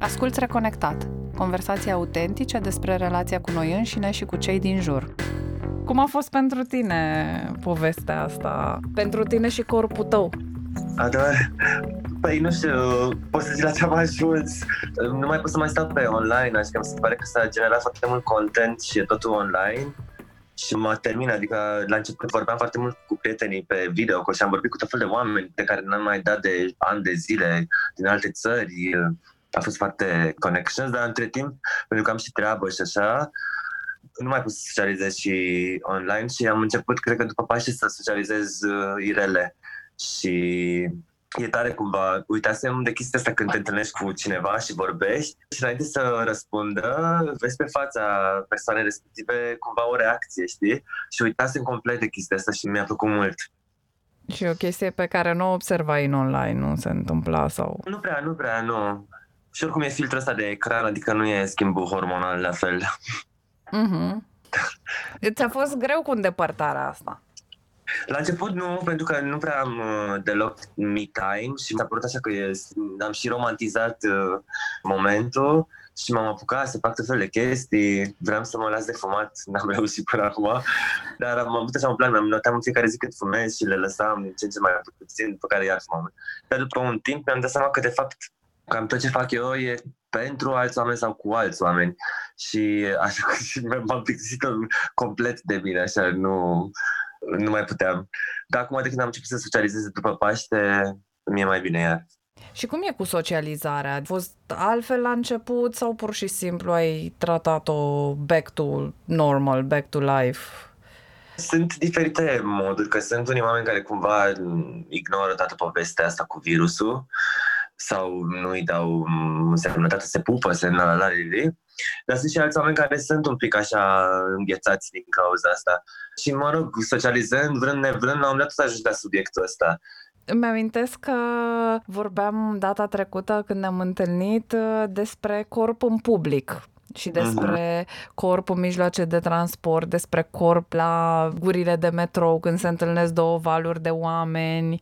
Asculți Reconectat, conversații autentice despre relația cu noi înșine și cu cei din jur. Cum a fost pentru tine povestea asta? Pentru tine și corpul tău? Adevăr, păi nu știu, pot să zic la ce am ajuns. Nu mai pot să mai stau pe online, adică mi se pare că s-a generat foarte mult content și e totul online și mă termin, adică la început vorbeam foarte mult cu prietenii pe video și am vorbit cu tot fel de oameni pe care n-am mai dat de ani de zile din alte țări. A fost foarte connections, dar între timp, pentru că am și treabă și așa, nu mai pot să socializez și online și am început, cred că după Paște, să socializez uh, irele. Și e tare cumva, uitasem de chestia asta când te întâlnești cu cineva și vorbești și înainte să răspundă, vezi pe fața persoanei respective cumva o reacție, știi? Și uitasem complet de chestia asta și mi-a plăcut mult. Și o chestie pe care nu o observai în online, nu se întâmpla sau... Nu prea, nu prea, nu. Și oricum e filtrul ăsta de ecran, adică nu e schimbul hormonal la fel. Mhm. Ți-a fost greu cu îndepărtarea asta? La început nu, pentru că nu prea am uh, deloc me time și mi-a părut așa că e, am și romantizat uh, momentul și m-am apucat să fac tot felul de chestii, vreau să mă las de fumat, n-am reușit până acum, dar am avut așa un plan, mi-am notat în fiecare zi cât fumez și le lăsam din ce în ce mai puțin, după care iar fumam. Dar după un timp mi-am dat seama că de fapt cam tot ce fac eu e pentru alți oameni sau cu alți oameni și așa că m-am plictisit complet de bine, așa, nu, nu mai puteam. Dar acum de când am început să socializez după Paște, mi-e mai bine iar. Și cum e cu socializarea? A fost altfel la început sau pur și simplu ai tratat-o back to normal, back to life? Sunt diferite moduri, că sunt unii oameni care cumva ignoră toată povestea asta cu virusul sau nu îi dau însemnătate, se pupă, se la la la dar sunt și alți oameni care sunt un pic așa înghețați din cauza asta. Și mă rog, socializând, vrând nevrând, la un moment dat tot ajungi la subiectul ăsta. Îmi amintesc că vorbeam data trecută când ne-am întâlnit despre corp în public și mhm. despre uh-huh. corpul mijloace de transport, despre corp la gurile de metrou când se întâlnesc două valuri de oameni.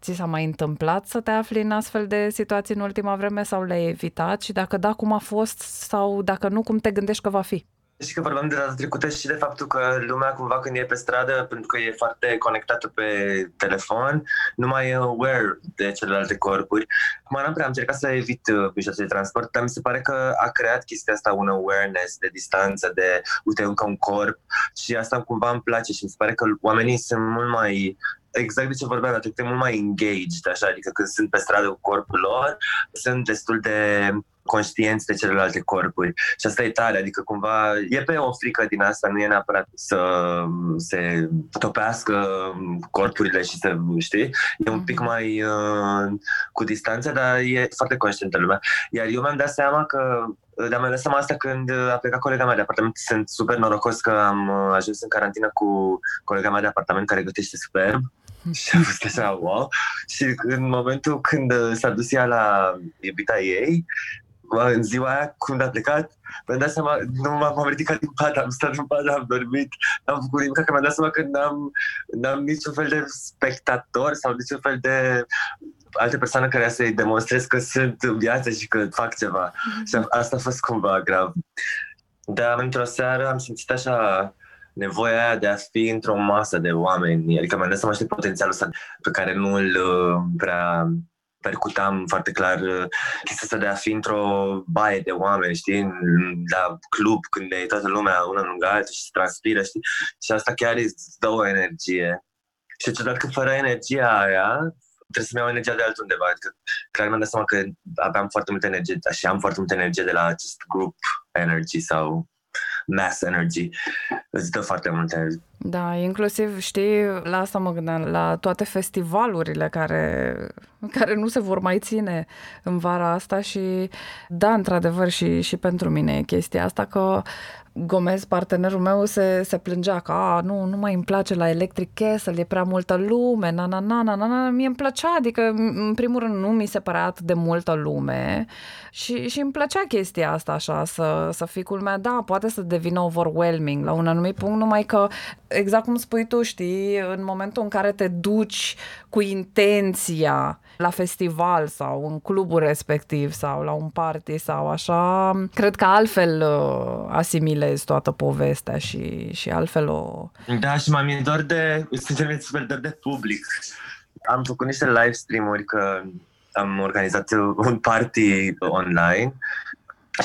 Ți s-a mai întâmplat să te afli în astfel de situații în ultima vreme sau le-ai evitat și dacă da, cum a fost sau dacă nu, cum te gândești că va fi? Și că vorbeam de data trecută și de faptul că lumea cumva când e pe stradă, pentru că e foarte conectată pe telefon, nu mai e aware de celelalte corpuri. Acum n-am prea am încercat să evit uh, mijloace de transport, dar mi se pare că a creat chestia asta un awareness de distanță, de uite încă un corp și asta cumva îmi place și mi se pare că oamenii sunt mult mai exact de ce vorbeam, atât mult mai engaged, așa, adică când sunt pe stradă cu corpul lor, sunt destul de conștienți de celelalte corpuri. Și asta e tare, adică cumva e pe o frică din asta, nu e neapărat să se topească corpurile și să, știi, e un pic mhm. mai uh, cu distanță, dar e foarte conștientă lumea. Iar eu mi-am dat seama că dar mi-am dat seama asta când a plecat colega mea de apartament. Sunt super norocos că am uh, ajuns în carantină cu colega mea de apartament care gătește superb. Și am fost așa, wow. Și în momentul când uh, s-a dus ea la iubita ei, în ziua aia, când a plecat, mi-am dat seama, nu m-am ridicat din pat, am stat în pat, am dormit, am făcut nimic, că mi-am dat seama că n-am, n-am niciun fel de spectator sau niciun fel de alte persoane care să-i demonstrez că sunt în viață și că fac ceva. Mm-hmm. Și asta a fost cumva grav. Dar într-o seară am simțit așa nevoia aia de a fi într-o masă de oameni. Adică mi-am dat seama și de potențialul ăsta pe care nu îl uh, prea percutam foarte clar uh, chestia asta de a fi într-o baie de oameni, știi, la club, când e toată lumea una lângă alta și se transpiră, știi, și asta chiar îți dă o energie. Și ciudat că fără energia aia, trebuie să-mi iau energia de altundeva. Adică, clar mi-am dat seama că aveam foarte multă energie și am foarte multă energie de la acest group energy sau mass energy. Îți dă foarte multe. Da, inclusiv, știi, la asta mă gândeam, la toate festivalurile care, care nu se vor mai ține în vara asta și da, într-adevăr, și, și pentru mine e chestia asta că Gomez, partenerul meu, se, se plângea că a, nu, nu mai îmi place la Electric Castle, e prea multă lume, na, na, na, na, na, na. Mie îmi plăcea, adică în primul rând nu mi se părea atât de multă lume și, și îmi plăcea chestia asta așa, să, să fii culmea, da, poate să devină overwhelming la un anumit punct, numai că, exact cum spui tu, știi, în momentul în care te duci cu intenția la festival sau în clubul respectiv sau la un party sau așa, cred că altfel uh, asimilezi toată povestea și, și altfel o... Da, și m-am doar de, sincer, super doar de public. Am făcut niște live stream-uri că am organizat un party online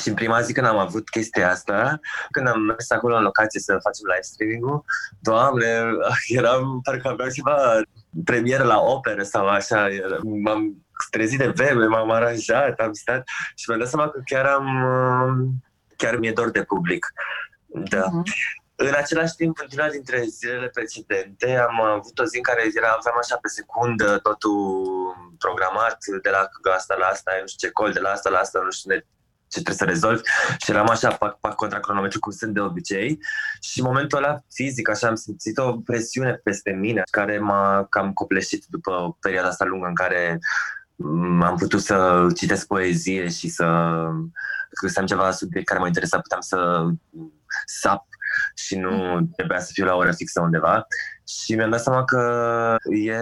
și în prima zi când am avut chestia asta, când am mers acolo în locație să facem live streaming-ul, doamne, eram, parcă aveam ceva premieră la operă sau așa, m-am trezit de vreme, m-am aranjat, am stat și mi-am dat seama că chiar am, chiar mi-e dor de public. Da. Uh-huh. În același timp, într-una dintre zilele precedente, am avut o zi în care era, aveam așa pe secundă totul programat, de la asta la asta, nu știu ce col, de la asta la asta, nu știu ce trebuie să rezolvi și eram așa, pac, pac, contra cronometru, cum sunt de obicei și în momentul ăla fizic, așa, am simțit o presiune peste mine care m-a cam copleșit după perioada asta lungă în care am putut să citesc poezie și să găseam ceva subiect care mă interesa, puteam să sap și nu trebuia să fiu la oră fixă undeva. Și mi-am dat seama că e,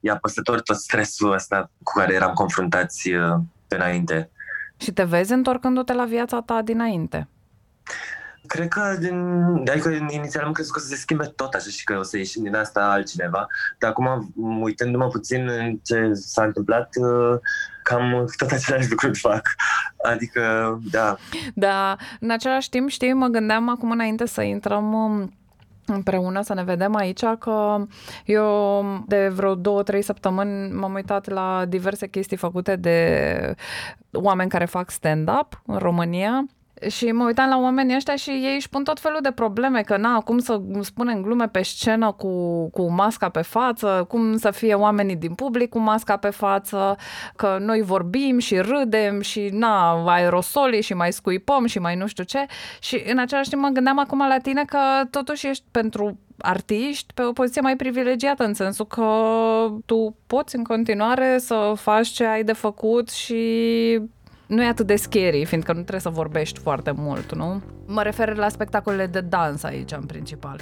e apăsător tot stresul ăsta cu care eram confruntați uh, înainte. Și te vezi întorcându-te la viața ta dinainte? Cred că, din, adică inițial am crezut că o să se schimbe tot așa și că o să ieșim din asta altcineva, dar acum, uitându-mă puțin în ce s-a întâmplat, uh, cam tot același lucru fac. Adică, da. Da, în același timp, știi, mă gândeam acum înainte să intrăm um, împreună să ne vedem aici că eu de vreo două, trei săptămâni m-am uitat la diverse chestii făcute de oameni care fac stand-up în România și mă uitam la oamenii ăștia și ei își pun tot felul de probleme, că na, cum să spunem glume pe scenă cu, cu masca pe față, cum să fie oamenii din public cu masca pe față, că noi vorbim și râdem și na, aerosoli și mai scuipăm și mai nu știu ce. Și în același timp mă gândeam acum la tine că totuși ești pentru artiști pe o poziție mai privilegiată, în sensul că tu poți în continuare să faci ce ai de făcut și nu e atât de scary, fiindcă nu trebuie să vorbești foarte mult, nu? Mă refer la spectacolele de dans aici, în principal.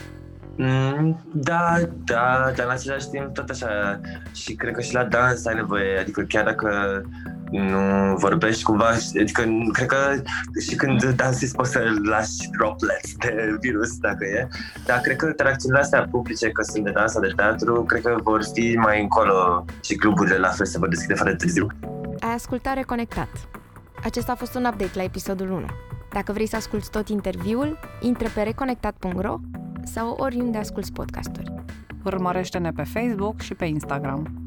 Mm, da, da, dar în același timp tot așa și cred că și la dans ai nevoie, adică chiar dacă nu vorbești cumva, adică cred că și când dansezi poți să lași droplets de virus dacă e, dar cred că interacțiunile astea publice, că sunt de dans sau de teatru, cred că vor fi mai încolo și cluburile la fel se vor deschide fără târziu. Ai ascultat Reconectat, acesta a fost un update la episodul 1. Dacă vrei să asculti tot interviul, intră pe reconectat.ro sau oriunde asculti podcasturi. Urmărește-ne pe Facebook și pe Instagram.